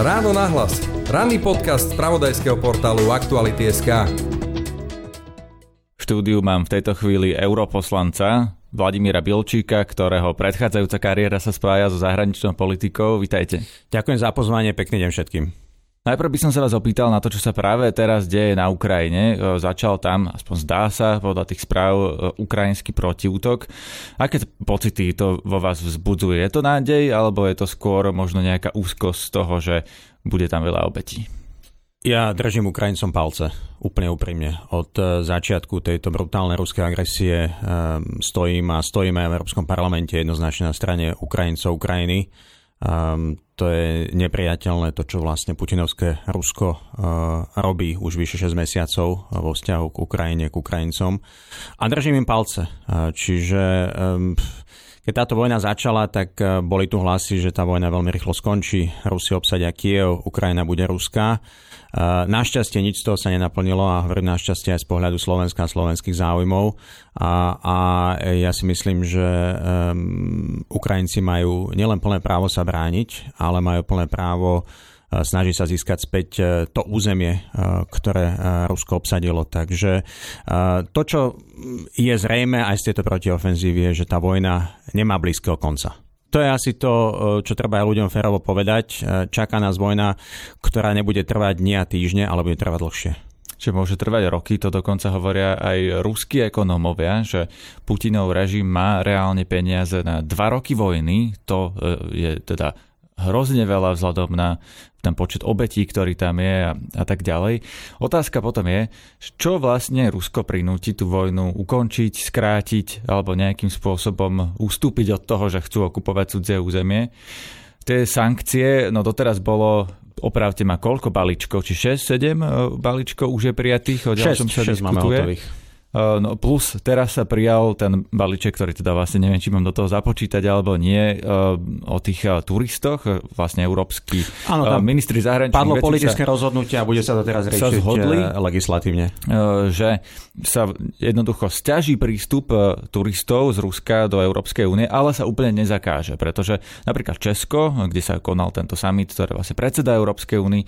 Ráno nahlas. Ranný podcast z pravodajského portálu Aktuality.sk V štúdiu mám v tejto chvíli europoslanca Vladimíra Bilčíka, ktorého predchádzajúca kariéra sa spája so zahraničnou politikou. Vítajte. Ďakujem za pozvanie, pekný deň všetkým. Najprv by som sa vás opýtal na to, čo sa práve teraz deje na Ukrajine. E, začal tam, aspoň zdá sa, podľa tých správ, e, ukrajinský protiútok. Aké pocity to vo vás vzbudzuje? Je to nádej, alebo je to skôr možno nejaká úzkosť z toho, že bude tam veľa obetí? Ja držím Ukrajincom palce, úplne úprimne. Od e, začiatku tejto brutálnej ruskej agresie stojím a stojíme v Európskom parlamente jednoznačne na strane Ukrajincov Ukrajiny Um, to je nepriateľné to, čo vlastne putinovské Rusko uh, robí už vyše 6 mesiacov vo vzťahu k Ukrajine, k Ukrajincom. A držím im palce. Uh, čiže keď táto vojna začala, tak uh, boli tu hlasy, že tá vojna veľmi rýchlo skončí. Rusi obsadia Kiev, Ukrajina bude ruská. Našťastie nič z toho sa nenaplnilo a hovorím našťastie aj z pohľadu Slovenska a slovenských záujmov. A, a ja si myslím, že um, Ukrajinci majú nielen plné právo sa brániť, ale majú plné právo snaží sa získať späť to územie, ktoré Rusko obsadilo. Takže to, čo je zrejme aj z tejto protiofenzívy, je, že tá vojna nemá blízkeho konca. To je asi to, e, čo treba aj ľuďom férovo povedať. E, čaká nás vojna, ktorá nebude trvať dni a týždne, ale bude trvať dlhšie. Čiže môže trvať roky, to dokonca hovoria aj ruskí ekonómovia, že Putinov režim má reálne peniaze na dva roky vojny, to e, je teda hrozne veľa vzhľadom na ten počet obetí, ktorý tam je a, a tak ďalej. Otázka potom je, čo vlastne Rusko prinúti tú vojnu ukončiť, skrátiť alebo nejakým spôsobom ustúpiť od toho, že chcú okupovať cudzie územie. Tie sankcie, no doteraz bolo opravte ma koľko balíčkov, či 6-7 balíčkov už je prijatých, o 6, sa 6 máme hotových. Eh, no plus teraz sa prijal ten balíček, ktorý teda vlastne neviem, či mám do toho započítať alebo nie, eh, o tých eh, turistoch, vlastne európsky Áno, ministri zahraničných Padlo politické sa, rozhodnutie a bude sa to teraz riešiť zhodli, legislatívne. Že sa jednoducho stiaží prístup turistov z Ruska do Európskej únie, ale sa úplne nezakáže, pretože napríklad Česko, kde sa konal tento summit, ktoré vlastne predseda Európskej únii,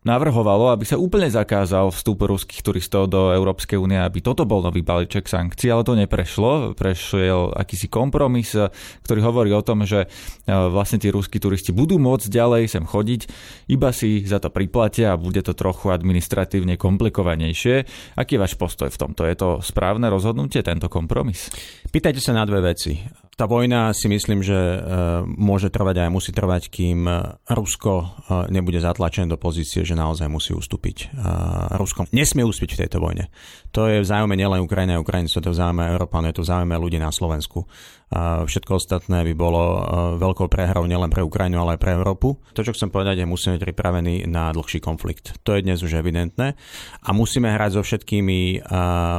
navrhovalo, aby sa úplne zakázal vstup ruských turistov do Európskej únie, aby toto bol nový balíček sankcií, ale to neprešlo. Prešiel akýsi kompromis, ktorý hovorí o tom, že e, vlastne tí ruskí turisti budú môcť ďalej sem chodiť, iba si za to priplatia a bude to trochu administratívne komplikovanejšie. Aký je váš postoj v tomto? Je to správne rozhodnutie, tento kompromis? Pýtajte sa na dve veci. Tá vojna si myslím, že e, môže trvať aj musí trvať, kým Rusko e, nebude zatlačené do pozície, že naozaj musí ustúpiť. E, Rusko nesmie úspiť v tejto vojne. To je v záujme nielen Ukrajiny a Ukrajincov, to je v záujme Európanov, je to v záujme ľudí na Slovensku. Všetko ostatné by bolo veľkou prehrou nielen pre Ukrajinu, ale aj pre Európu. To, čo chcem povedať, je, musíme byť pripravení na dlhší konflikt. To je dnes už evidentné a musíme hrať so všetkými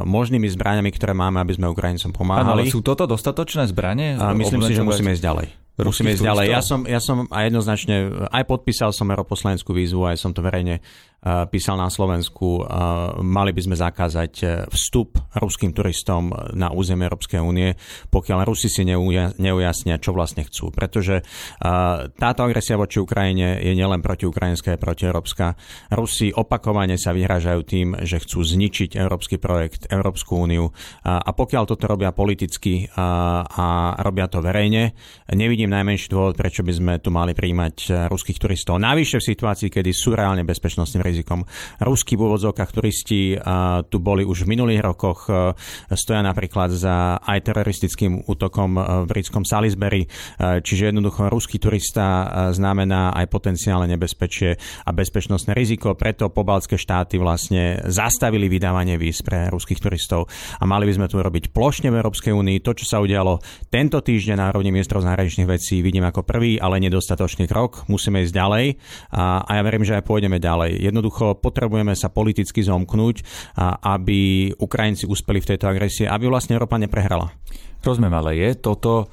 možnými zbraniami, ktoré máme, aby sme Ukrajincom pomáhali. Ano, sú toto dostatočné zbranie? A myslím si, že musíme ísť ďalej. Musíme ísť ďalej. Ja som, ja som aj jednoznačne, aj podpísal som europoslaneckú výzvu, aj som to verejne písal na Slovensku, mali by sme zakázať e, vstup ruským turistom na územie Európskej únie, pokiaľ Rusi si neujasnia, čo vlastne chcú. Pretože táto agresia voči Ukrajine je nielen proti ukrajinská, je proti európska. Rusi opakovane sa vyhražajú tým, že chcú zničiť európsky projekt, Európsku úniu a pokiaľ toto robia politicky a robia to verejne, nevidím najmenší dôvod, prečo by sme tu mali príjmať e, ruských turistov. Navyše v situácii, kedy sú reálne bezpečnostným rizikom. Ruskí v turisti tu boli už v minulých rokoch, e, stoja napríklad za aj teroristickým útokom e, v britskom Salisbury, e, čiže jednoducho ruský turista znamená aj potenciálne nebezpečie a bezpečnostné riziko, preto pobaltské štáty vlastne zastavili vydávanie víz pre ruských turistov a mali by sme tu robiť plošne v Európskej únii. To, čo sa udialo tento týždeň na úrovni ministrov zahraničných vecí, vidím ako prvý, ale nedostatočný krok. Musíme ísť ďalej a, a ja verím, že aj pôjdeme ďalej. Jedno Jednoducho potrebujeme sa politicky zomknúť, aby Ukrajinci uspeli v tejto agresie, aby vlastne Európa neprehrala. Rozumiem, ale je toto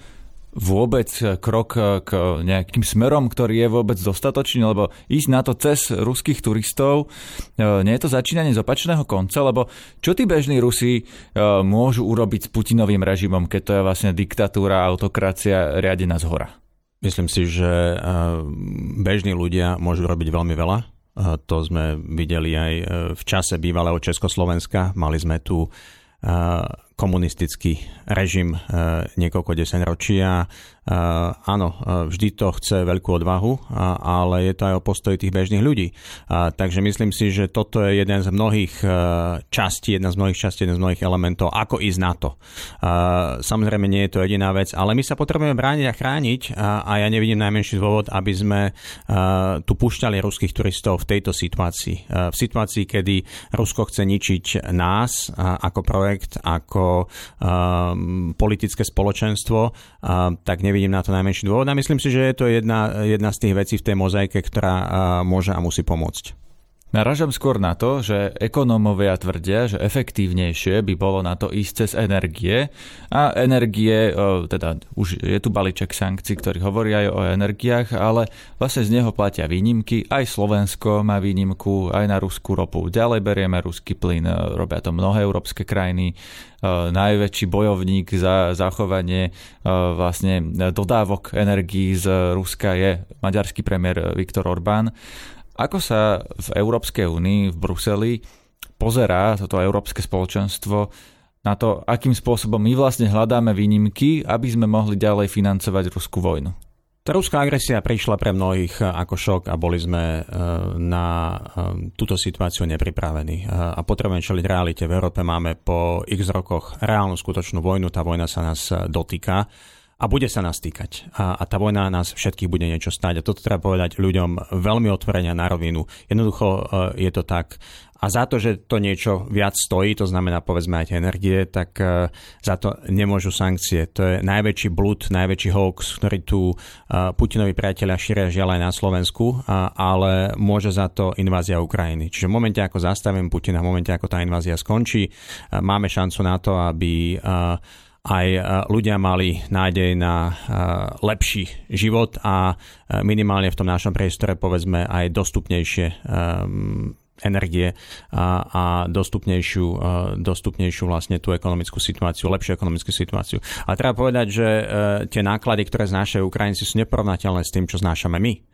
vôbec krok k nejakým smerom, ktorý je vôbec dostatočný, lebo ísť na to cez ruských turistov, e, nie je to začínanie z opačného konca, lebo čo tí bežní Rusi e, môžu urobiť s Putinovým režimom, keď to je vlastne diktatúra, autokracia riadená z hora? Myslím si, že bežní ľudia môžu robiť veľmi veľa. To sme videli aj v čase bývalého Československa. Mali sme tu komunistický režim niekoľko desaťročia Uh, áno, uh, vždy to chce veľkú odvahu, ale je to aj o postoji tých bežných ľudí. Uh, takže myslím si, že toto je jeden z mnohých častí, jedna z mnohých častí, jeden z mnohých elementov, ako ísť na to. Samozrejme nie je to jediná vec, ale my sa potrebujeme brániť a chrániť a ja nevidím najmenší dôvod, aby sme tu pušťali ruských turistov v tejto situácii. V situácii, kedy Rusko chce ničiť nás ako projekt, ako politické spoločenstvo, tak nevidím nevidím na to najmenší dôvod a myslím si, že je to jedna, jedna z tých vecí v tej mozaike, ktorá môže a musí pomôcť. Naražam skôr na to, že ekonómovia tvrdia, že efektívnejšie by bolo na to ísť cez energie a energie, teda už je tu balíček sankcií, ktorý hovorí aj o energiách, ale vlastne z neho platia výnimky. Aj Slovensko má výnimku, aj na ruskú ropu. Ďalej berieme ruský plyn, robia to mnohé európske krajiny. Najväčší bojovník za zachovanie vlastne dodávok energií z Ruska je maďarský premiér Viktor Orbán. Ako sa v Európskej únii, v Bruseli, pozerá toto európske spoločenstvo na to, akým spôsobom my vlastne hľadáme výnimky, aby sme mohli ďalej financovať ruskú vojnu? Tá ruská agresia prišla pre mnohých ako šok a boli sme e, na e, túto situáciu nepripravení. E, a potrebujeme čeliť realite. V Európe máme po x rokoch reálnu skutočnú vojnu, tá vojna sa nás dotýka a bude sa nás týkať. A, a tá vojna nás všetkých bude niečo stáť. A toto treba povedať ľuďom veľmi otvorene na rovinu. Jednoducho uh, je to tak. A za to, že to niečo viac stojí, to znamená povedzme aj tie energie, tak uh, za to nemôžu sankcie. To je najväčší blud, najväčší hoax, ktorý tu uh, Putinovi priateľia šíria žiaľ aj na Slovensku, ale môže za to invázia Ukrajiny. Čiže v momente, ako zastavím Putina, v momente, ako tá invázia skončí, máme šancu na to, aby aj e, ľudia mali nádej na e, lepší život a e, minimálne v tom našom priestore povedzme aj dostupnejšie energie a, a dostupnejšiu, dostupnejšiu vlastne tú ekonomickú situáciu, lepšiu ekonomickú situáciu. A treba povedať, že tie náklady, ktoré znášajú Ukrajinci, sú neporovnateľné s tým, čo znášame my.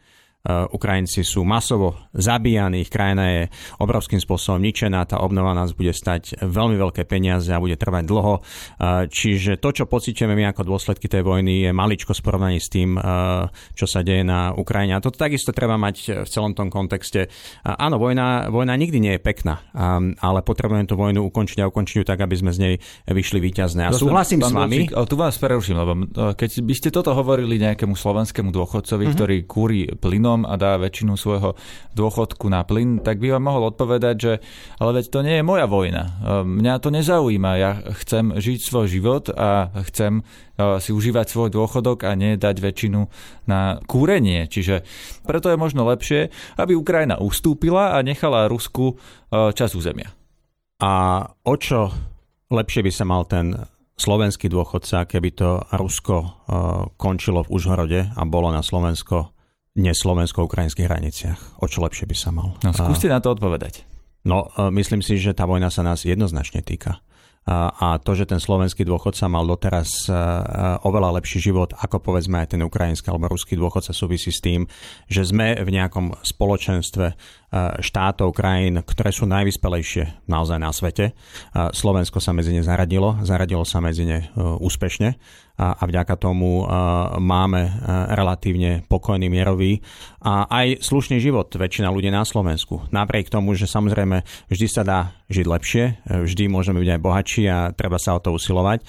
Eh, Ukrajinci sú masovo zabíjani, ich krajina je obrovským spôsobom ničená, tá obnova nás bude stať veľmi veľké peniaze a bude trvať dlho. Eh, čiže to, čo pociťujeme my ako dôsledky tej vojny, je maličko v porovnaní s tým, eh, čo sa deje na Ukrajine. A toto takisto treba mať v celom tom kontexte. Áno, vojna, vojna nikdy nie je pekná, ale potrebujeme tú vojnu ukončiť a ukončiť ju tak, aby sme z nej vyšli víťazné. A súhlasím s vami. Tu vás preruším, lebo keď by ste toto hovorili nejakému slovenskému dôchodcovi, uh-huh. ktorý kúri plynom, plynom a dá väčšinu svojho dôchodku na plyn, tak by vám mohol odpovedať, že ale veď to nie je moja vojna. E, mňa to nezaujíma. Ja chcem žiť svoj život a chcem e, si užívať svoj dôchodok a nie dať väčšinu na kúrenie. Čiže preto je možno lepšie, aby Ukrajina ustúpila a nechala Rusku e, čas územia. A o čo lepšie by sa mal ten slovenský dôchodca, keby to Rusko končilo v Užhorode a bolo na Slovensko neslovensko-ukrajinských hraniciach. O čo lepšie by sa mal. No, skúste na to odpovedať. No, e, myslím si, že tá vojna sa nás jednoznačne týka. A to, že ten slovenský dôchodca mal doteraz e, e, oveľa lepší život, ako povedzme aj ten ukrajinský alebo ruský dôchodca súvisí s tým, že sme v nejakom spoločenstve štátov, krajín, ktoré sú najvyspelejšie naozaj na svete. Slovensko sa medzi ne zaradilo, zaradilo sa medzi ne úspešne a, vďaka tomu máme relatívne pokojný, mierový a aj slušný život väčšina ľudí na Slovensku. Napriek tomu, že samozrejme vždy sa dá žiť lepšie, vždy môžeme byť aj bohatší a treba sa o to usilovať,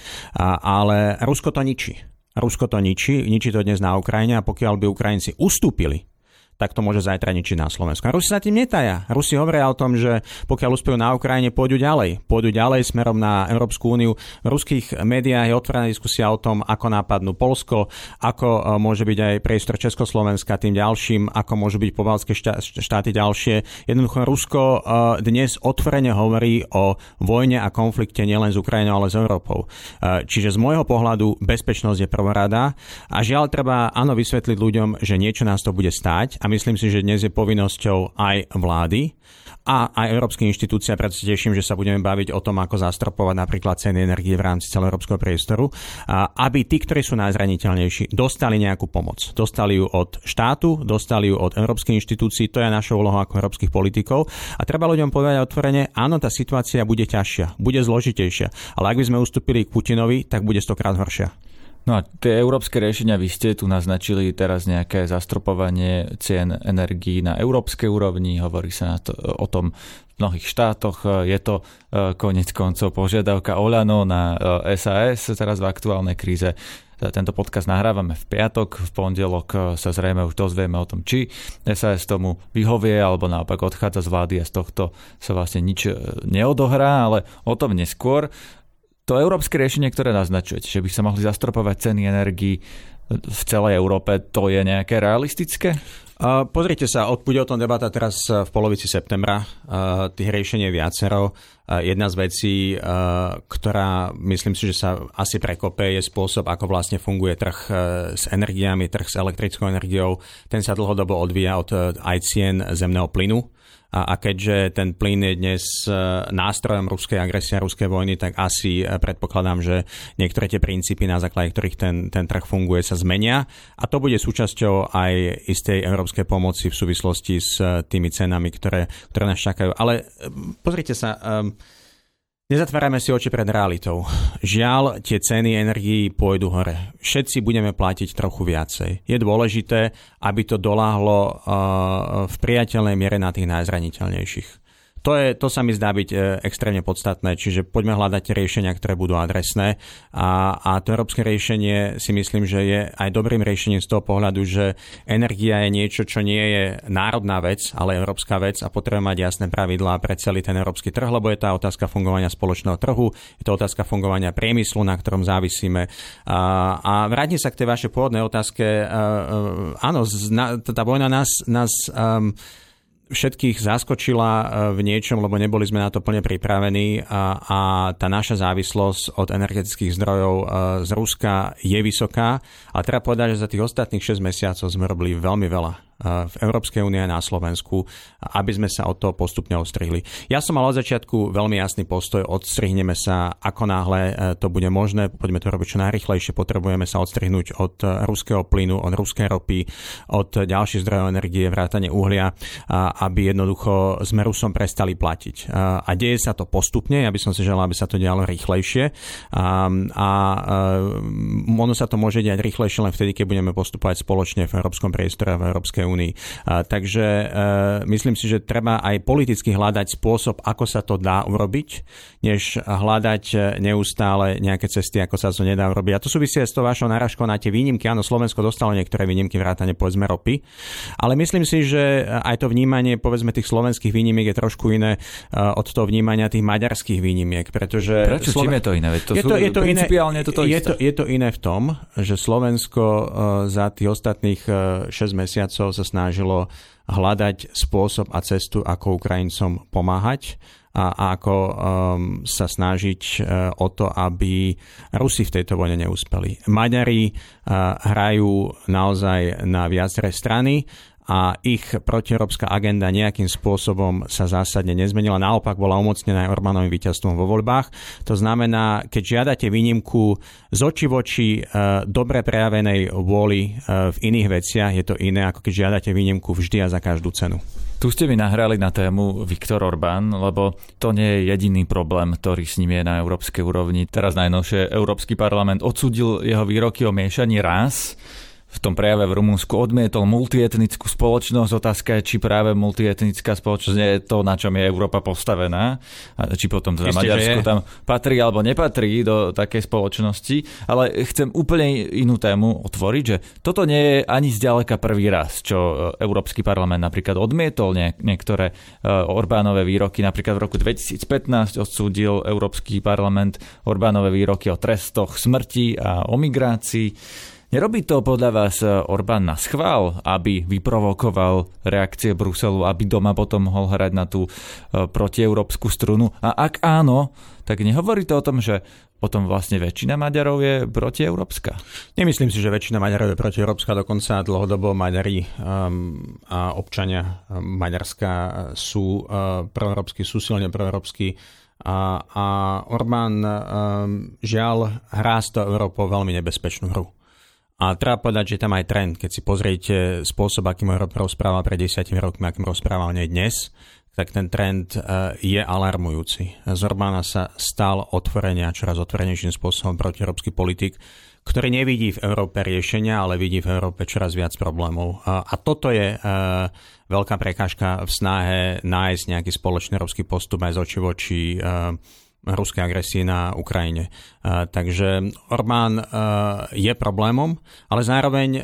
ale Rusko to ničí. Rusko to ničí, ničí to dnes na Ukrajine a pokiaľ by Ukrajinci ustúpili tak to môže zajtra ničiť na Slovensku. A Rusi sa tým netaja. Rusi hovoria o tom, že pokiaľ uspejú na Ukrajine, pôjdu ďalej. Pôjdu ďalej smerom na Európsku úniu. V ruských médiách je otvorená diskusia o tom, ako nápadnú Polsko, ako e, môže byť aj priestor Československa tým ďalším, ako môžu byť povalské štáty ďalšie. Jednoducho Rusko e, dnes otvorene hovorí o vojne a konflikte nielen s Ukrajinou, ale s Európou. E, čiže z môjho pohľadu bezpečnosť je prvorada a žiaľ treba áno vysvetliť ľuďom, že niečo nás to bude stáť a myslím si, že dnes je povinnosťou aj vlády a aj európske inštitúcie, preto sa teším, že sa budeme baviť o tom, ako zastropovať napríklad ceny energie v rámci celého európskeho priestoru, aby tí, ktorí sú najzraniteľnejší, dostali nejakú pomoc. Dostali ju od štátu, dostali ju od európskych inštitúcií, to je našou úlohou ako európskych politikov. A treba ľuďom povedať otvorene, áno, tá situácia bude ťažšia, bude zložitejšia, ale ak by sme ustúpili k Putinovi, tak bude stokrát horšia. No a tie európske riešenia, vy ste tu naznačili teraz nejaké zastropovanie cien energií na európskej úrovni, hovorí sa to, o tom v mnohých štátoch. Je to e, konec koncov požiadavka Olano na SAS e, teraz v aktuálnej kríze. Tento podcast nahrávame v piatok, v pondelok sa zrejme už dozvieme o tom, či SAS tomu vyhovie alebo naopak odchádza z vlády a z tohto sa vlastne nič neodohrá, ale o tom neskôr to európske riešenie, ktoré naznačujete, že by sa mohli zastropovať ceny energii v celej Európe, to je nejaké realistické? Pozrite sa, odpude o tom debata teraz v polovici septembra. Uh, tých riešení je viacero. Jedna z vecí, ktorá myslím si, že sa asi prekope, je spôsob, ako vlastne funguje trh s energiami, trh s elektrickou energiou. Ten sa dlhodobo odvíja od aj cien zemného plynu a, a keďže ten plyn je dnes e, nástrojom ruskej agresie a ruskej vojny, tak asi e, predpokladám, že niektoré tie princípy, na základe ktorých ten, ten trh funguje, sa zmenia. A to bude súčasťou aj istej európskej pomoci v súvislosti s e, tými cenami, ktoré, ktoré nás čakajú. Ale pozrite sa, um, Nezatvárame si oči pred realitou. Žiaľ, tie ceny energií pôjdu hore. Všetci budeme platiť trochu viacej. Je dôležité, aby to doláhlo uh, v priateľnej miere na tých najzraniteľnejších to, je, to sa mi zdá byť e, extrémne podstatné, čiže poďme hľadať riešenia, ktoré budú adresné a, a to európske riešenie si myslím, že je aj dobrým riešením z toho pohľadu, že energia je niečo, čo nie je národná vec, ale európska vec a potrebujeme mať jasné pravidlá pre celý ten európsky trh, lebo je tá otázka fungovania spoločného trhu, je to otázka fungovania priemyslu, na ktorom závisíme. A, a vrátim sa k tej vašej pôvodnej otázke. A, a, áno, tá vojna nás, nás um, všetkých zaskočila e, v niečom, lebo neboli sme na to plne pripravení a, a tá naša závislosť od energetických zdrojov e, z Ruska je vysoká. A treba povedať, že za tých ostatných 6 mesiacov sme robili veľmi veľa v Európskej únie a na Slovensku, aby sme sa od toho postupne odstrihli. Ja som mal od začiatku veľmi jasný postoj, odstrihneme sa ako náhle e, to bude možné, poďme to robiť čo najrychlejšie, potrebujeme sa odstrihnúť od ruského plynu, od ruskej ropy, od ďalších zdrojov energie, vrátane uhlia, aby jednoducho sme Rusom prestali platiť. A deje sa to postupne, ja by som si želal, aby sa to dialo rýchlejšie a, a ono sa to môže diať rýchlejšie len vtedy, keď budeme postupovať spoločne v európskom priestore a v Európskej únii. Takže e, myslím si, že treba aj politicky hľadať spôsob, ako sa to dá urobiť, než hľadať neustále nejaké cesty, ako sa to nedá urobiť. A to súvisí s tou vašou náražkou na tie výnimky. Áno, Slovensko dostalo niektoré výnimky vrátane povedzme ropy, ale myslím si, že aj to vnímanie povedzme tých slovenských výnimiek je trošku iné e, od toho vnímania tých maďarských výnimiek, pretože... Prečo? Sloven... Čím je to iné? To je, to, je, to iné, to, to je, to, je to iné v tom, že Slovensko e, za tých ostatných 6 mesiacov sa snažilo hľadať spôsob a cestu, ako Ukrajincom pomáhať a, ako um, sa snažiť uh, o to, aby Rusi v tejto vojne neúspeli. Maďari uh, hrajú naozaj na viaceré strany a ich protieurópska agenda nejakým spôsobom sa zásadne nezmenila. Naopak bola umocnená Orbánovým víťazstvom vo voľbách. To znamená, keď žiadate výnimku z oči voči e, dobre prejavenej vôli e, v iných veciach, je to iné, ako keď žiadate výnimku vždy a za každú cenu. Tu ste mi nahrali na tému Viktor Orbán, lebo to nie je jediný problém, ktorý s ním je na európskej úrovni. Teraz najnovšie Európsky parlament odsudil jeho výroky o miešaní rás v tom prejave v Rumunsku odmietol multietnickú spoločnosť. Otázka je, či práve multietnická spoločnosť nie je to, na čom je Európa postavená. A či potom teda Isté, Maďarsko tam patrí alebo nepatrí do takej spoločnosti. Ale chcem úplne inú tému otvoriť, že toto nie je ani zďaleka prvý raz, čo e, Európsky parlament napríklad odmietol niektoré e, Orbánové výroky. Napríklad v roku 2015 odsúdil Európsky parlament Orbánové výroky o trestoch smrti a o migrácii. Nerobí to podľa vás eh, Orbán na schvál, aby vyprovokoval reakcie Bruselu, aby doma potom mohol hrať na tú eh, protieurópsku strunu? A ak áno, tak nehovorí to o tom, že potom vlastne väčšina Maďarov je protieurópska? Nemyslím si, že väčšina Maďarov je protieurópska, dokonca dlhodobo Maďari um, a občania Maďarska sú uh, proeurópsky, sú silne proeurópsky a, a Orbán um, žiaľ hrá s tou Európou veľmi nebezpečnú hru. A treba povedať, že tam aj trend, keď si pozriete spôsob, akým rozprával pred desiatimi rokmi, akým rozprával nej dnes, tak ten trend e, je alarmujúci. Z Orbána sa stal otvorenia čoraz otvorenejším spôsobom protieurópsky politik, ktorý nevidí v Európe riešenia, ale vidí v Európe čoraz viac problémov. A toto je e, veľká prekážka v snahe nájsť nejaký spoločný európsky postup aj z oči voči e, ruskej agresie na Ukrajine. Takže Orbán je problémom, ale zároveň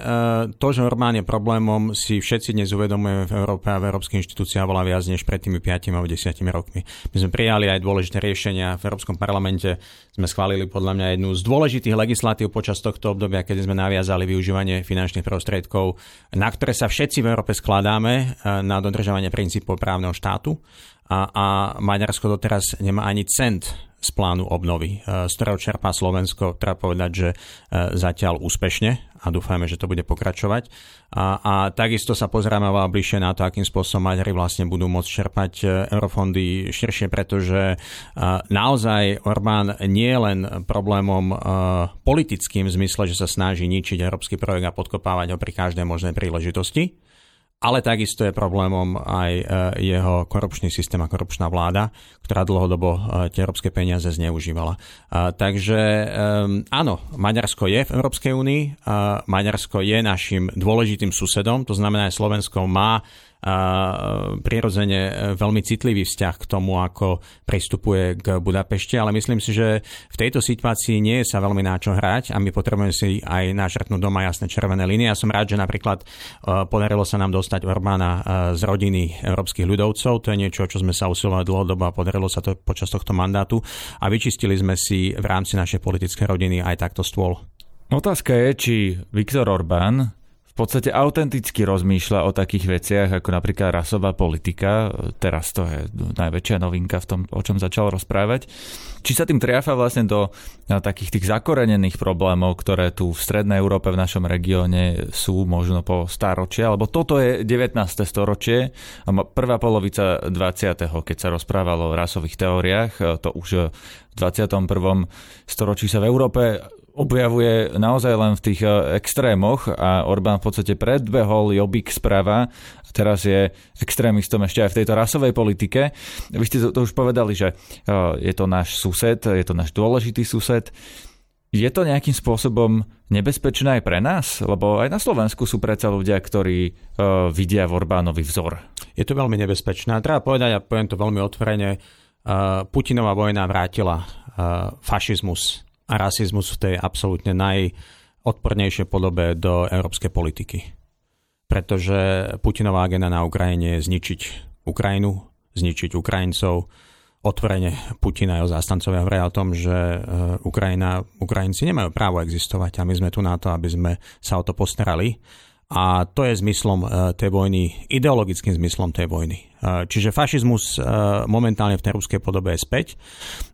to, že Orbán je problémom, si všetci dnes uvedomujeme v Európe a v európskych inštitúciách veľa viac než pred tými 5 alebo 10 rokmi. My sme prijali aj dôležité riešenia v Európskom parlamente. Sme schválili podľa mňa jednu z dôležitých legislatív počas tohto obdobia, kedy sme naviazali využívanie finančných prostriedkov, na ktoré sa všetci v Európe skladáme na dodržovanie princípov právneho štátu a, a Maďarsko doteraz nemá ani cent z plánu obnovy, e, z ktorého čerpá Slovensko, treba povedať, že e, zatiaľ úspešne a dúfajme, že to bude pokračovať. A, a takisto sa pozrieme oveľa bližšie na to, akým spôsobom Maďari vlastne budú môcť čerpať e, eurofondy širšie, pretože naozaj Orbán nie je len problémom politickým v zmysle, že sa snaží ničiť európsky projekt a podkopávať ho pri každej možnej príležitosti, ale takisto je problémom aj e, jeho korupčný systém a korupčná vláda, ktorá dlhodobo e, tie európske peniaze zneužívala. Takže áno, Maďarsko je v Európskej únii, Maďarsko je našim dôležitým susedom, to znamená, že Slovensko má prirodzene e, veľmi citlivý vzťah k tomu, ako pristupuje k Budapešti, ale myslím si, že v tejto situácii nie je sa veľmi na čo hrať a my potrebujeme si aj našrtnúť doma jasné červené línie. Ja som rád, že napríklad e, podarilo sa nám dostať Orbána e, z rodiny európskych ľudovcov. To je niečo, čo sme sa usilovali dlhodobo a podarilo sa to počas tohto mandátu a vyčistili sme si v rámci našej politickej rodiny aj takto stôl. Otázka je, či Viktor Orbán v podstate autenticky rozmýšľa o takých veciach ako napríklad rasová politika. Teraz to je najväčšia novinka v tom, o čom začal rozprávať. Či sa tým triafa vlastne do takých tých zakorenených problémov, ktoré tu v Strednej Európe, v našom regióne sú možno po stáročia, alebo toto je 19. storočie a prvá polovica 20. keď sa rozprávalo o rasových teóriách, to už v 21. storočí sa v Európe objavuje naozaj len v tých e, extrémoch a Orbán v podstate predbehol Jobbik sprava a teraz je extrémistom ešte aj v tejto rasovej politike. Vy ste to už povedali, že e, je to náš sused, je to náš dôležitý sused. Je to nejakým spôsobom nebezpečné aj pre nás? Lebo aj na Slovensku sú predsa ľudia, ktorí uh, vidia v Orbánovi vzor. Je to veľmi nebezpečné. Treba povedať, a poviem to veľmi otvorene, uh, Putinová vojna vrátila uh, fašizmus a rasizmus v tej absolútne najodpornejšej podobe do európskej politiky. Pretože Putinová agenda na Ukrajine je zničiť Ukrajinu, zničiť Ukrajincov. Otvorene Putin a jeho zástancovia hovoria o tom, že e, Ukrajina, Ukrajinci nemajú právo existovať a my sme tu na to, aby sme sa o to postarali. A to je zmyslom e, tej vojny, ideologickým zmyslom tej vojny. Eh, čiže fašizmus eh, momentálne v tej ruskej podobe je späť.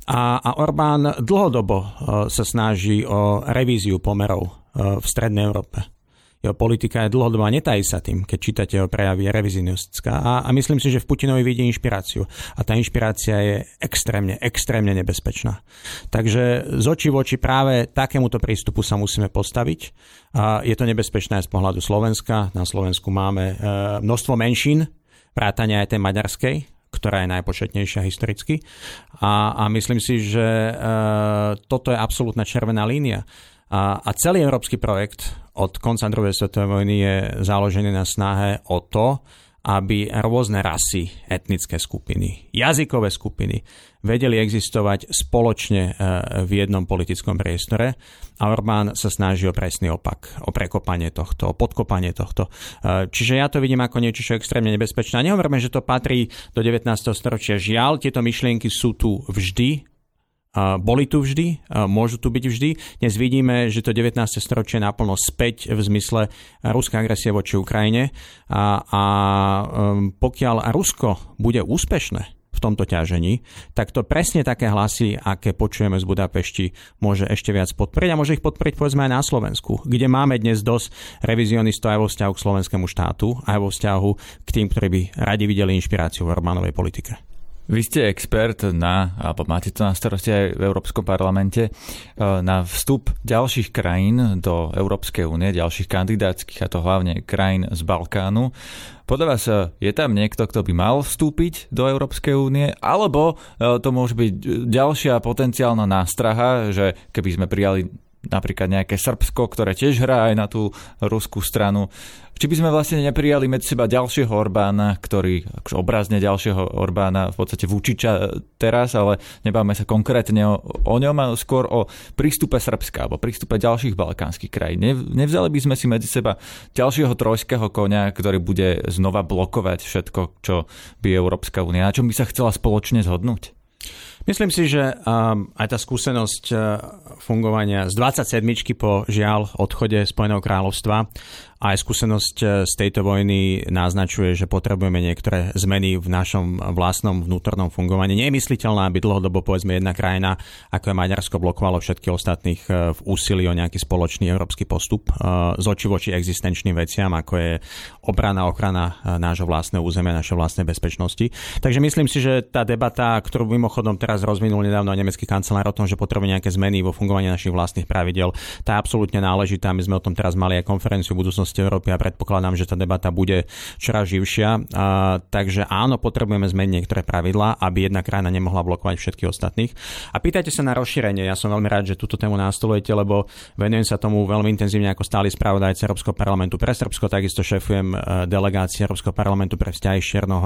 A, a Orbán dlhodobo sa snaží o revíziu pomerov v Strednej Európe. Jeho politika je dlhodobá, netají sa tým, keď čítate jeho prejavy, je revizionistická. A, a myslím si, že v Putinovi vidí inšpiráciu. A tá inšpirácia je extrémne, extrémne nebezpečná. Takže z očí v oči práve takémuto prístupu sa musíme postaviť. A je to nebezpečné aj z pohľadu Slovenska. Na Slovensku máme e, množstvo menšín, vrátane aj tej maďarskej, ktorá je najpočetnejšia historicky. A, a myslím si, že e, toto je absolútna červená línia. A, a celý európsky projekt od konca druhej svetovej vojny je založený na snahe o to, aby rôzne rasy, etnické skupiny, jazykové skupiny vedeli existovať spoločne e, v jednom politickom priestore a Orbán sa snaží o presný opak, o prekopanie tohto, o podkopanie tohto. E, čiže ja to vidím ako niečo, čo je extrémne nebezpečné. Nehovoríme, že to patrí do 19. storočia. Žiaľ, tieto myšlienky sú tu vždy, boli tu vždy, môžu tu byť vždy. Dnes vidíme, že to 19. storočie naplno späť v zmysle ruská agresie voči Ukrajine a, a um, pokiaľ Rusko bude úspešné v tomto ťažení, tak to presne také hlasy, aké počujeme z Budapešti, môže ešte viac podporiť a môže ich podporiť povedzme aj na Slovensku, kde máme dnes dosť revizionistov aj vo vzťahu k slovenskému štátu, aj vo vzťahu k tým, ktorí by radi videli inšpiráciu v Orbánovej politike. Vy ste expert na, alebo máte to na starosti aj v Európskom parlamente, e, na vstup ďalších krajín do Európskej únie, ďalších kandidátskych, a to hlavne krajín z Balkánu. Podľa vás e, je tam niekto, kto by mal vstúpiť do Európskej únie, alebo e, to môže byť ďalšia potenciálna nástraha, že keby sme prijali napríklad nejaké Srbsko, ktoré tiež hrá aj na tú ruskú stranu. Či by sme vlastne neprijali medzi seba ďalšieho Orbána, ktorý, obrazne ďalšieho Orbána, v podstate Vučiča teraz, ale nebáme sa konkrétne o, o ňom, ale skôr o prístupe Srbska alebo prístupe ďalších balkánskych krajín. Nevzali by sme si medzi seba ďalšieho trojského konia, ktorý bude znova blokovať všetko, čo by Európska únia, na čom by sa chcela spoločne zhodnúť? Myslím si, že um, aj tá skúsenosť uh, fungovania z 27. po žiaľ odchode Spojeného kráľovstva aj skúsenosť e, z tejto vojny naznačuje, že potrebujeme niektoré zmeny v našom vlastnom vnútornom fungovaní. Nie je mysliteľné, aby dlhodobo povedzme jedna krajina, ako je Maďarsko, blokovalo všetkých ostatných e, v úsilí o nejaký spoločný európsky postup e, z oči voči existenčným veciam, ako je obrana, ochrana nášho vlastného územia, našej vlastnej bezpečnosti. Takže myslím si, že tá debata, ktorú mimochodom teraz rozvinul nedávno nemecký kancelár o tom, že potrebuje nejaké zmeny vo fungovaní našich vlastných pravidel, tá je absolútne náležitá. My sme o tom teraz mali aj konferenciu budúcnosti budúcnosti Európy a predpokladám, že tá debata bude čoraz živšia. A, takže áno, potrebujeme zmeniť niektoré pravidlá, aby jedna krajina nemohla blokovať všetkých ostatných. A pýtajte sa na rozšírenie. Ja som veľmi rád, že túto tému nastolujete, lebo venujem sa tomu veľmi intenzívne ako stály spravodajca Európskeho parlamentu pre Srbsko, takisto šefujem e, delegácie Európskeho parlamentu pre vzťahy s Čiernou.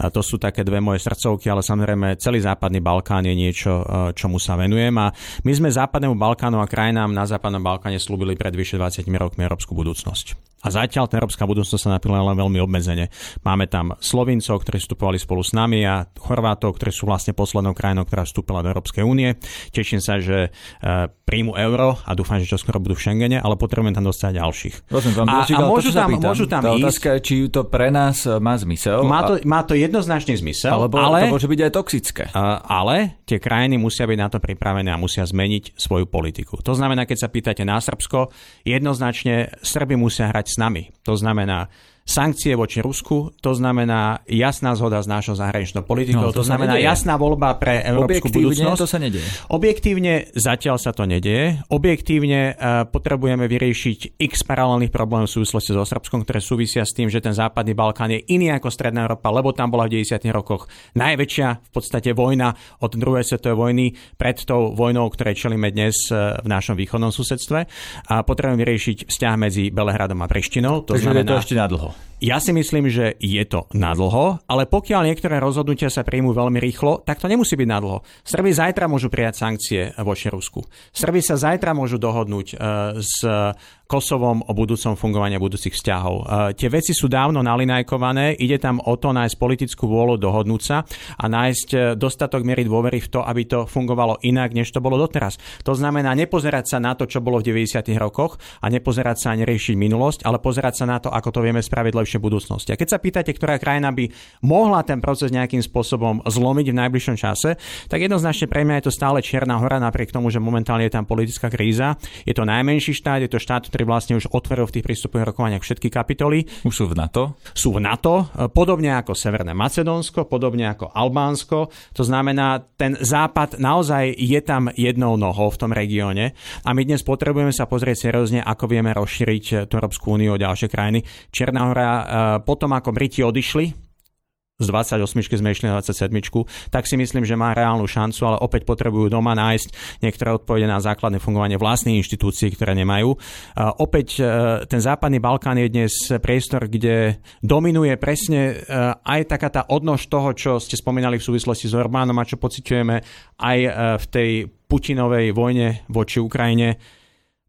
A to sú také dve moje srdcovky, ale samozrejme celý západný Balkán je niečo, e, čomu sa venujem. A my sme západnému Balkánu a krajinám na západnom Balkáne slúbili pred vyše 20 rokmi európsku budúcnosť budúcnosť. A zatiaľ tá európska budúcnosť sa naplnila len veľmi obmedzene. Máme tam Slovincov, ktorí vstupovali spolu s nami a Chorvátov, ktorí sú vlastne poslednou krajinou, ktorá vstúpila do Európskej únie. Teším sa, že e, príjmu euro a dúfam, že čoskoro budú v Schengene, ale potrebujem tam dostať ďalších. Rozumiem, vám, a, a môžu, tam, pýtam, môžu tam tá ísť. Otázka je, či to pre nás e, má zmysel. Má to, má to jednoznačný zmysel, alebo ale, to môže byť aj toxické. Ale tie krajiny musia byť na to pripravené a musia zmeniť svoju politiku. To znamená, keď sa pýtate na Srbsko, jednoznačne Srby musia hrať s nami. To znamená, sankcie voči Rusku, to znamená jasná zhoda s našou zahraničnou politikou, no, to, to znamená jasná voľba pre európsku budúcnosť. to sa nedieje. Objektívne zatiaľ sa to nedieje. Objektívne uh, potrebujeme vyriešiť x paralelných problémov v súvislosti so Srbskom, ktoré súvisia s tým, že ten západný Balkán je iný ako Stredná Európa, lebo tam bola v 90. rokoch najväčšia v podstate vojna od druhej svetovej vojny pred tou vojnou, ktoré čelíme dnes uh, v našom východnom susedstve. A potrebujeme vyriešiť vzťah medzi Belehradom a Prištinou. To Takže znamená, je to ešte na dlho. Ja si myslím, že je to nadlho, ale pokiaľ niektoré rozhodnutia sa príjmú veľmi rýchlo, tak to nemusí byť nadlho. Srby zajtra môžu prijať sankcie voči Rusku. Srby sa zajtra môžu dohodnúť uh, s Kosovom o budúcom fungovaní budúcich vzťahov. Uh, tie veci sú dávno nalinajkované, ide tam o to nájsť politickú vôľu, dohodnúť sa a nájsť e, dostatok miery dôvery v to, aby to fungovalo inak, než to bolo doteraz. To znamená nepozerať sa na to, čo bolo v 90. rokoch a nepozerať sa a neriešiť minulosť, ale pozerať sa na to, ako to vieme spraviť lepšie v budúcnosti. A keď sa pýtate, ktorá krajina by mohla ten proces nejakým spôsobom zlomiť v najbližšom čase, tak jednoznačne pre mňa je to stále Čierna hora, napriek tomu, že momentálne je tam politická kríza. Je to najmenší štát, je to štát, ktorý vlastne už otvoril v tých prístupových rokovaniach všetky kapitoly. Už sú v NATO? Sú v NATO, podobne ako Severné Macedónsko, podobne ako Albánsko. To znamená, ten západ naozaj je tam jednou nohou v tom regióne a my dnes potrebujeme sa pozrieť seriózne, ako vieme rozšíriť tú Európsku úniu o ďalšie krajiny. Čierna hora potom, ako Briti odišli, z 28 sme išli na 27, tak si myslím, že má reálnu šancu, ale opäť potrebujú doma nájsť niektoré odpovede na základné fungovanie vlastných inštitúcií, ktoré nemajú. Opäť e, ten západný Balkán je dnes priestor, kde dominuje presne e, aj taká tá odnož toho, čo ste spomínali v súvislosti s Orbánom a čo pociťujeme aj e, v tej Putinovej vojne voči Ukrajine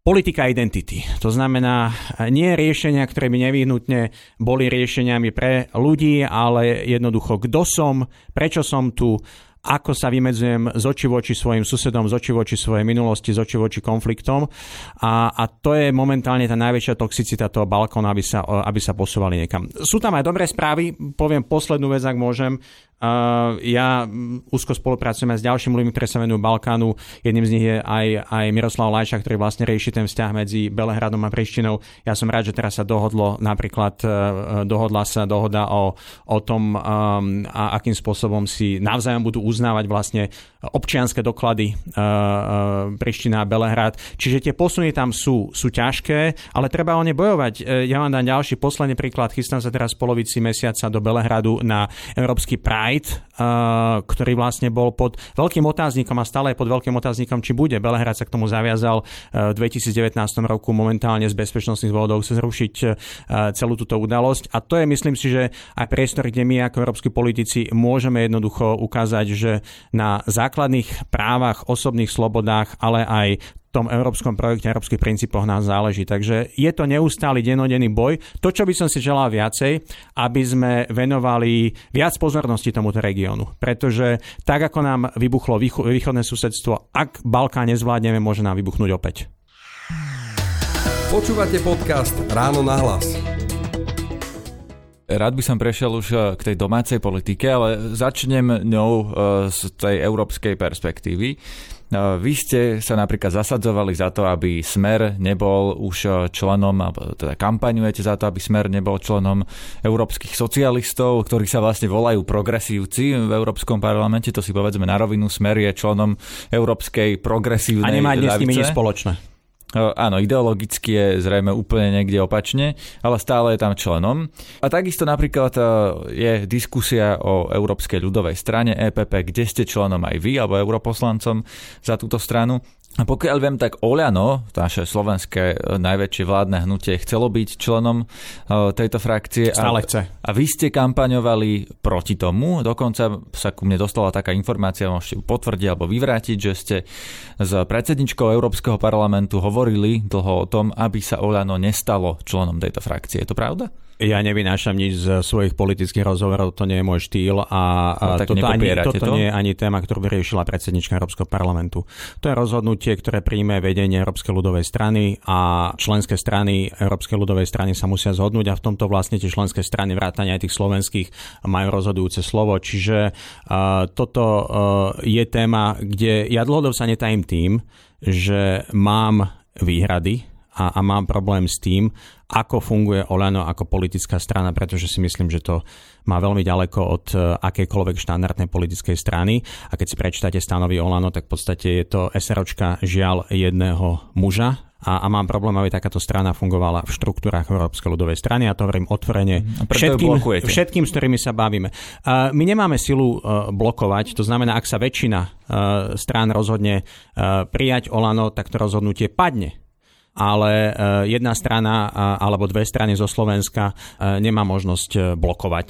politika identity. To znamená nie riešenia, ktoré by nevyhnutne boli riešeniami pre ľudí, ale jednoducho kto som, prečo som tu, ako sa vymedzujem z oči voči svojim susedom, z oči voči svojej minulosti, z oči voči konfliktom. A, a to je momentálne tá najväčšia toxicita toho balkóna, aby sa, aby sa posúvali niekam. Sú tam aj dobré správy, poviem poslednú vec, ak môžem. Ja úzko spolupracujem aj s ďalšími ľuďmi, ktorí sa venujú Balkánu. Jedným z nich je aj, aj Miroslav Lajša, ktorý vlastne rieši ten vzťah medzi Belehradom a Prištinou. Ja som rád, že teraz sa dohodlo napríklad, e, dohodla sa dohoda o, o tom, a akým spôsobom si navzájom budú uznávať vlastne občianské doklady uh, Priština a Belehrad. Čiže tie posuny tam sú, sú ťažké, ale treba o ne bojovať. Ja vám dám ďalší posledný príklad. Chystám sa teraz v polovici mesiaca do Belehradu na Európsky Pride, uh, ktorý vlastne bol pod veľkým otáznikom a stále je pod veľkým otáznikom, či bude. Belehrad sa k tomu zaviazal uh, v 2019 roku momentálne z bezpečnostných dôvodov chce zrušiť uh, celú túto udalosť. A to je, myslím si, že aj priestor, kde my ako európsky politici môžeme jednoducho ukázať, že na základných právach, osobných slobodách, ale aj tom európskom projekte, európskych princípoch nás záleží. Takže je to neustály denodenný boj. To, čo by som si želal viacej, aby sme venovali viac pozornosti tomuto regiónu. Pretože tak, ako nám vybuchlo východné susedstvo, ak Balkán nezvládneme, môže nám vybuchnúť opäť. Počúvate podcast Ráno na hlas. Rád by som prešiel už eh, k tej domácej politike, ale začnem ňou eh, z tej európskej perspektívy. Vy ste sa napríklad zasadzovali za to, aby Smer nebol už e, členom, alebo teda kampaňujete za to, aby Smer nebol členom európskych socialistov, ktorí sa vlastne volajú progresívci v Európskom parlamente. To si povedzme na rovinu. Smer je členom Európskej progresívnej A nemá dnes s nimi nič spoločné. Áno, ideologicky je zrejme úplne niekde opačne, ale stále je tam členom. A takisto napríklad je diskusia o Európskej ľudovej strane EPP, kde ste členom aj vy, alebo europoslancom za túto stranu. A pokiaľ viem, tak Oľano, naše slovenské e, najväčšie vládne hnutie, chcelo byť členom e, tejto frakcie. Stále chce. A vy ste kampaňovali proti tomu. Dokonca sa ku mne dostala taká informácia, môžete ju potvrdiť alebo vyvrátiť, že ste s predsedničkou Európskeho parlamentu hovorili dlho o tom, aby sa Oľano nestalo členom tejto frakcie. Je to pravda? Ja nevynášam nič z svojich politických rozhovorov, to nie je môj štýl a no, toto, ani, toto to? nie je ani téma, ktorú by riešila predsednička Európskeho parlamentu. To je rozhodnutie, ktoré príjme vedenie Európskej ľudovej strany a členské strany Európskej ľudovej strany sa musia zhodnúť a v tomto vlastne tie členské strany vrátane aj tých slovenských majú rozhodujúce slovo. Čiže uh, toto uh, je téma, kde ja dlhodobo sa netajím tým, že mám výhrady a, a mám problém s tým, ako funguje Olano ako politická strana, pretože si myslím, že to má veľmi ďaleko od e, akejkoľvek štandardnej politickej strany. A keď si prečítate stanovy Olano, tak v podstate je to SROčka žiaľ jedného muža, a, a mám problém, aby takáto strana fungovala v štruktúrach Európskej ľudovej strany a to hovorím otvorene mhm. všetkým, všetkým, s ktorými sa bavíme. Uh, my nemáme silu uh, blokovať, to znamená, ak sa väčšina uh, strán rozhodne uh, prijať Olano, tak to rozhodnutie padne ale e, jedna strana alebo dve strany zo Slovenska e, nemá možnosť blokovať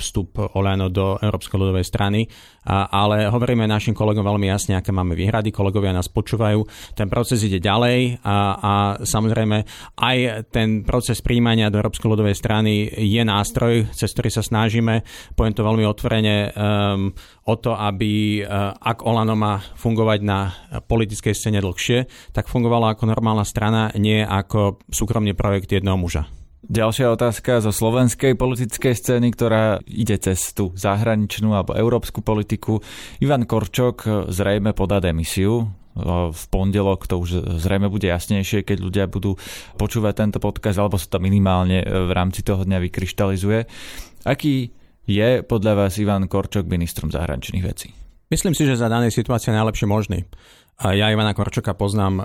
vstup Olano do Európskej ľudovej strany, ale hovoríme našim kolegom veľmi jasne, aké máme výhrady, kolegovia nás počúvajú, ten proces ide ďalej a, a samozrejme aj ten proces príjmania do Európskej ľudovej strany je nástroj, cez ktorý sa snažíme, poviem to veľmi otvorene, um, o to, aby ak Olano má fungovať na politickej scéne dlhšie, tak fungovala ako normálna strana strana, nie ako súkromný projekt jedného muža. Ďalšia otázka zo slovenskej politickej scény, ktorá ide cez tú zahraničnú alebo európsku politiku. Ivan Korčok zrejme podá demisiu v pondelok, to už zrejme bude jasnejšie, keď ľudia budú počúvať tento podcast, alebo sa to minimálne v rámci toho dňa vykryštalizuje. Aký je podľa vás Ivan Korčok ministrom zahraničných vecí? Myslím si, že za danej situácie najlepšie možný. Ja Ivana Korčoka poznám uh,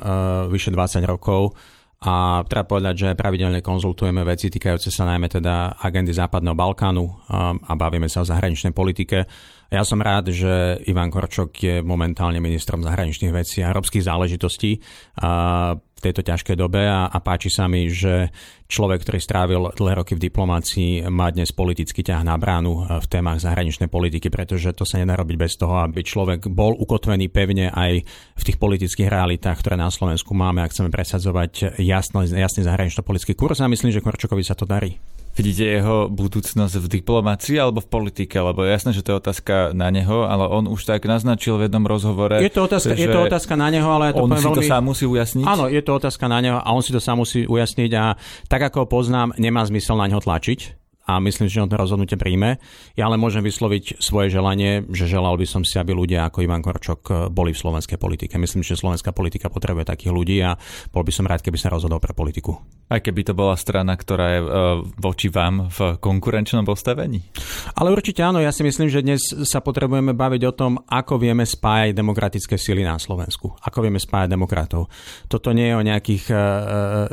vyše 20 rokov a treba povedať, že pravidelne konzultujeme veci týkajúce sa najmä teda agendy Západného Balkánu um, a bavíme sa o zahraničnej politike. Ja som rád, že Ivan Korčok je momentálne ministrom zahraničných vecí a európskych záležitostí v tejto ťažkej dobe a, a páči sa mi, že človek, ktorý strávil dlhé roky v diplomácii, má dnes politický ťah na bránu v témach zahraničnej politiky, pretože to sa nedá robiť bez toho, aby človek bol ukotvený pevne aj v tých politických realitách, ktoré na Slovensku máme a chceme presadzovať jasný, jasný zahranično-politický kurz a myslím, že Korčokovi sa to darí. Vidíte jeho budúcnosť v diplomácii alebo v politike? Lebo je jasné, že to je otázka na neho, ale on už tak naznačil v jednom rozhovore. Je to otázka, je to otázka na neho, ale ja to on si veľmi... to sám musí ujasniť? Áno, je to otázka na neho a on si to sám musí ujasniť a tak ako ho poznám, nemá zmysel na neho tlačiť a myslím, že on to rozhodnutie príjme. Ja ale môžem vysloviť svoje želanie, že želal by som si, aby ľudia ako Ivan Korčok eh, boli v slovenskej politike. Myslím, že slovenská politika potrebuje takých ľudí a bol by som rád, keby sa rozhodol pre politiku. Aj keby to bola strana, ktorá je eh, voči vám v konkurenčnom postavení? Ale určite áno, ja si myslím, že dnes sa potrebujeme baviť o tom, ako vieme spájať demokratické sily na Slovensku. Ako vieme spájať demokratov. Toto nie je o nejakých uh,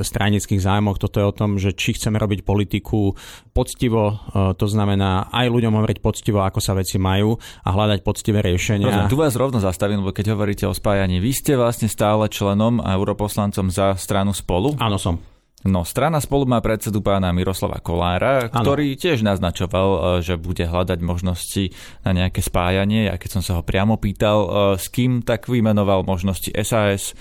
stranických zájmoch, toto je o tom, že či chceme robiť politiku poctivo e, to znamená aj ľuďom hovoriť poctivo, ako sa veci majú a hľadať poctivé riešenia. Rozumiem, tu vás rovno zastavím, lebo keď hovoríte o spájaní, vy ste vlastne stále členom a europoslancom za stranu spolu? Áno, som. No, strana spolu má predsedu pána Miroslava Kolára, ano. ktorý tiež naznačoval, e, že bude hľadať možnosti na nejaké spájanie. Ja keď som sa ho priamo pýtal, e, s kým, tak vymenoval možnosti SAS,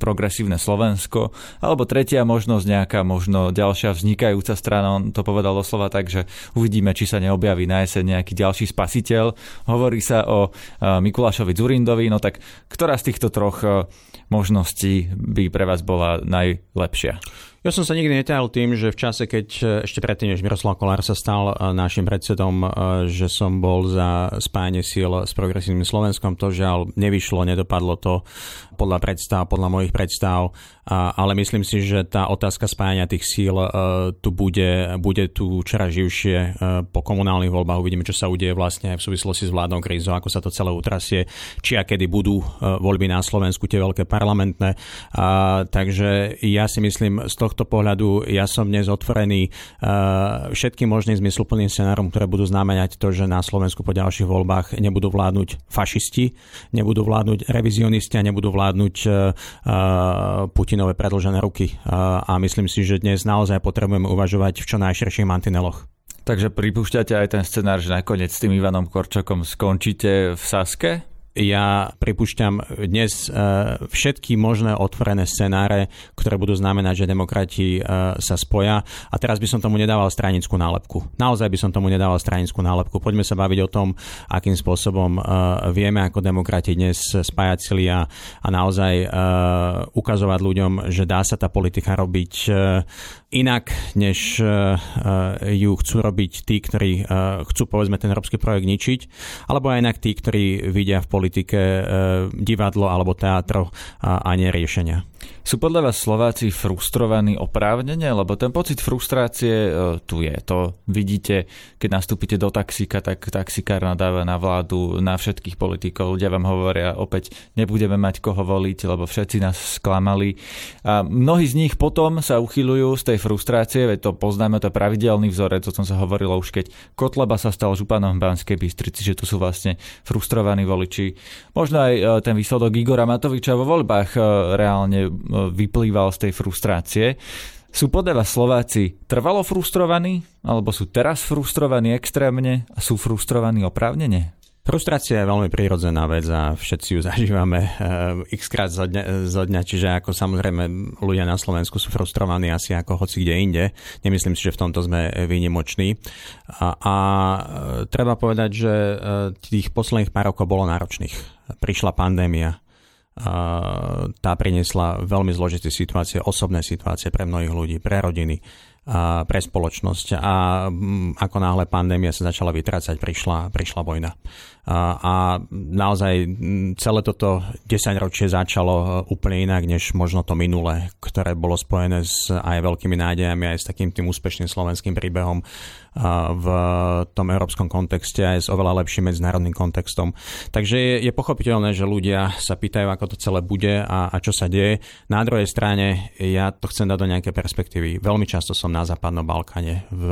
progresívne Slovensko, alebo tretia možnosť nejaká možno ďalšia vznikajúca strana, on to povedal doslova tak, že uvidíme, či sa neobjaví na jeseň nejaký ďalší spasiteľ. Hovorí sa o Mikulášovi Zurindovi, no tak ktorá z týchto troch možností by pre vás bola najlepšia? Ja som sa nikdy netajal tým, že v čase, keď e, ešte predtým, než Miroslav Kolár sa stal e, našim predsedom, e, že som bol za spájanie síl s progresívnym Slovenskom, to žiaľ nevyšlo, nedopadlo to podľa predstav, podľa mojich predstav, ale myslím si, že tá otázka spájania tých síl tu bude, bude tu čoraz živšie po komunálnych voľbách. Uvidíme, čo sa udeje vlastne v súvislosti s vládnou krízou, ako sa to celé utrasie, či a kedy budú voľby na Slovensku, tie veľké parlamentné. Takže ja si myslím, z toho tohto pohľadu ja som dnes otvorený uh, všetkým možným zmysluplným scenárom, ktoré budú znamenať to, že na Slovensku po ďalších voľbách nebudú vládnuť fašisti, nebudú vládnuť revizionisti a nebudú vládnuť uh, Putinové predlžené ruky. A myslím si, že dnes naozaj potrebujeme uvažovať v čo najširších mantineloch. Takže pripúšťate aj ten scenár, že nakoniec s tým Ivanom Korčokom skončíte v Saske? Ja pripúšťam dnes e, všetky možné otvorené scenáre, ktoré budú znamenať, že demokrati e, sa spoja. A teraz by som tomu nedával stranickú nálepku. Naozaj by som tomu nedával stranickú nálepku. Poďme sa baviť o tom, akým spôsobom e, vieme ako demokrati dnes spájať sily a, a naozaj ukazovať ľuďom, že dá sa tá politika robiť inak, než ju chcú robiť tí, ktorí chcú povedzme ten európsky projekt ničiť, alebo aj inak tí, ktorí vidia v politike e, divadlo alebo teatro a, nie riešenia. Sú podľa vás Slováci frustrovaní oprávnene? Lebo ten pocit frustrácie e, tu je. To vidíte, keď nastúpite do taxíka, tak taxikár nadáva na vládu, na všetkých politikov. Ľudia vám hovoria, opäť nebudeme mať koho voliť, lebo všetci nás sklamali. A mnohí z nich potom sa uchyľujú z tej frustrácie, veď to poznáme, to je pravidelný vzorec, o tom sa hovorilo už keď Kotleba sa stal županom v Banskej Bystrici, že tu sú vlastne frustrovaní voliči. Možno aj e, ten výsledok Igora Matoviča vo voľbách e, reálne vyplýval z tej frustrácie. Sú podľa vás Slováci trvalo frustrovaní, alebo sú teraz frustrovaní extrémne a sú frustrovaní oprávnene? Frustrácia je veľmi prírodzená vec a všetci ju zažívame uh, x krát zo dňa, zo dňa, čiže ako samozrejme ľudia na Slovensku sú frustrovaní asi ako hoci kde inde. Nemyslím si, že v tomto sme výnimoční. A, a uh, treba povedať, že uh, tých posledných pár rokov bolo náročných. Prišla pandémia, tá priniesla veľmi zložité situácie, osobné situácie pre mnohých ľudí, pre rodiny, pre spoločnosť. A ako náhle pandémia sa začala vytrácať, prišla, prišla vojna. A, a naozaj celé toto 10 ročie začalo e, úplne inak, než možno to minulé, ktoré bolo spojené s aj veľkými nádejami, aj s takým tým úspešným slovenským príbehom v tom európskom kontexte aj s oveľa lepším medzinárodným kontextom. Takže je, je pochopiteľné, že ľudia sa pýtajú, ako to celé bude a, a čo sa deje. Na druhej strane ja to chcem dať do nejaké perspektívy. Veľmi často som na Západnom Balkáne, v,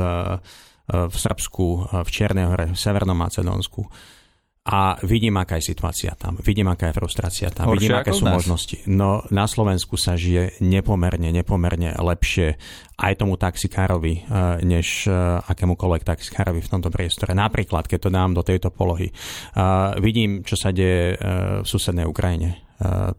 v Srbsku, v Čiernej hore, v Severnom Macedónsku a vidím, aká je situácia tam, vidím, aká je frustrácia tam, Horšie vidím, aké sú nás. možnosti. No na Slovensku sa žije nepomerne, nepomerne lepšie aj tomu taxikárovi, eh, než eh, akémukoľvek taxikárovi v tomto priestore. Napríklad, keď to dám do tejto polohy. Vidím, čo sa deje eh, v susednej Ukrajine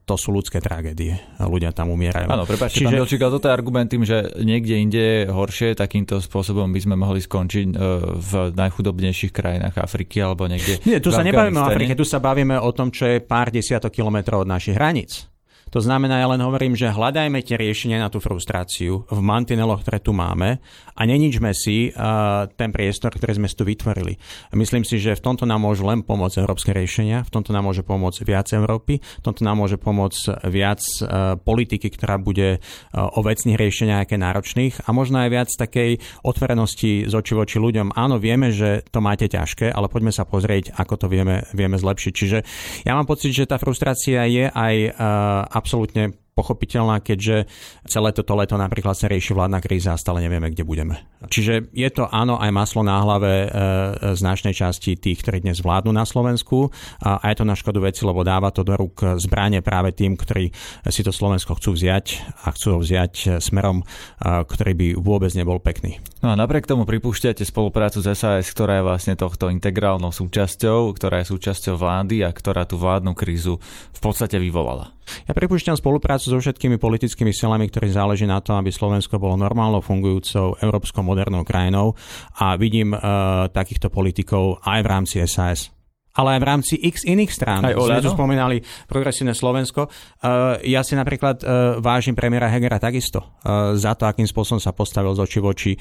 to sú ľudské tragédie. Ľudia tam umierajú. Áno, prepáčte, Čiže... pán Bilčík, ale toto je argument tým, že niekde inde je horšie, takýmto spôsobom by sme mohli skončiť e, v najchudobnejších krajinách Afriky alebo niekde. Nie, tu sa nebavíme o Afrike, tu sa bavíme o tom, čo je pár desiatok kilometrov od našich hraníc. To znamená, ja len hovorím, že hľadajme tie riešenia na tú frustráciu v mantineloch, ktoré tu máme a neničme si uh, ten priestor, ktorý sme tu vytvorili. Myslím si, že v tomto nám môžu len pomôcť európske riešenia, v tomto nám môže pomôcť viac Európy, v tomto nám môže pomôcť viac uh, politiky, ktorá bude uh, o vecných riešeniach, aké náročných a možno aj viac takej otvorenosti z oči voči ľuďom. Áno, vieme, že to máte ťažké, ale poďme sa pozrieť, ako to vieme, vieme zlepšiť. Čiže ja mám pocit, že tá frustrácia je aj uh, absolútne pochopiteľná, keďže celé toto leto napríklad sa rieši vládna kríza a stále nevieme, kde budeme. Čiže je to áno aj maslo na hlave e, značnej časti tých, ktorí dnes vládnu na Slovensku a je to na škodu veci, lebo dáva to do rúk zbranie práve tým, ktorí si to Slovensko chcú vziať a chcú ho vziať smerom, ktorý by vôbec nebol pekný. No a napriek tomu pripúšťate spoluprácu s SAS, ktorá je vlastne tohto integrálnou súčasťou, ktorá je súčasťou vlády a ktorá tú vládnu krízu v podstate vyvolala. Ja pripúšťam spoluprácu so všetkými politickými silami, ktorí záleží na tom, aby Slovensko bolo normálnou fungujúcou európskou modernou krajinou. A vidím uh, takýchto politikov aj v rámci SAS ale aj v rámci x iných strán. Aj Sme tu spomínali progresívne Slovensko. Uh, ja si napríklad uh, vážim premiéra Hegera takisto uh, za to, akým spôsobom sa postavil z oči voči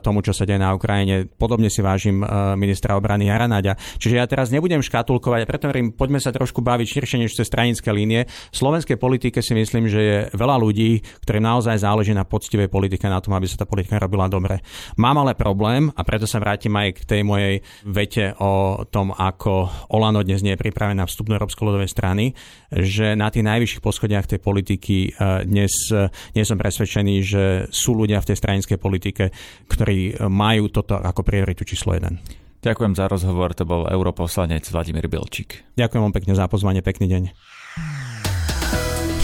tomu, čo sa deje na Ukrajine. Podobne si vážim ministra obrany Jara Naďa. Čiže ja teraz nebudem škatulkovať, a preto hovorím, poďme sa trošku baviť širšie než cez stranické línie. V slovenskej politike si myslím, že je veľa ľudí, ktorým naozaj záleží na poctivej politike, na tom, aby sa tá politika robila dobre. Mám ale problém, a preto sa vrátim aj k tej mojej vete o tom, ako Olano dnes nie je pripravené na vstup do Európskej ľudovej strany, že na tých najvyšších poschodiach tej politiky e, dnes e, nie som presvedčený, že sú ľudia v tej stranickej politike, ktorí majú toto ako prioritu číslo jeden. Ďakujem za rozhovor, to bol europoslanec Vladimír Bilčík. Ďakujem vám pekne za pozvanie, pekný deň.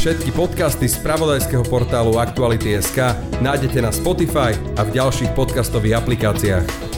Všetky podcasty z pravodajského portálu Aktuality.sk nájdete na Spotify a v ďalších podcastových aplikáciách.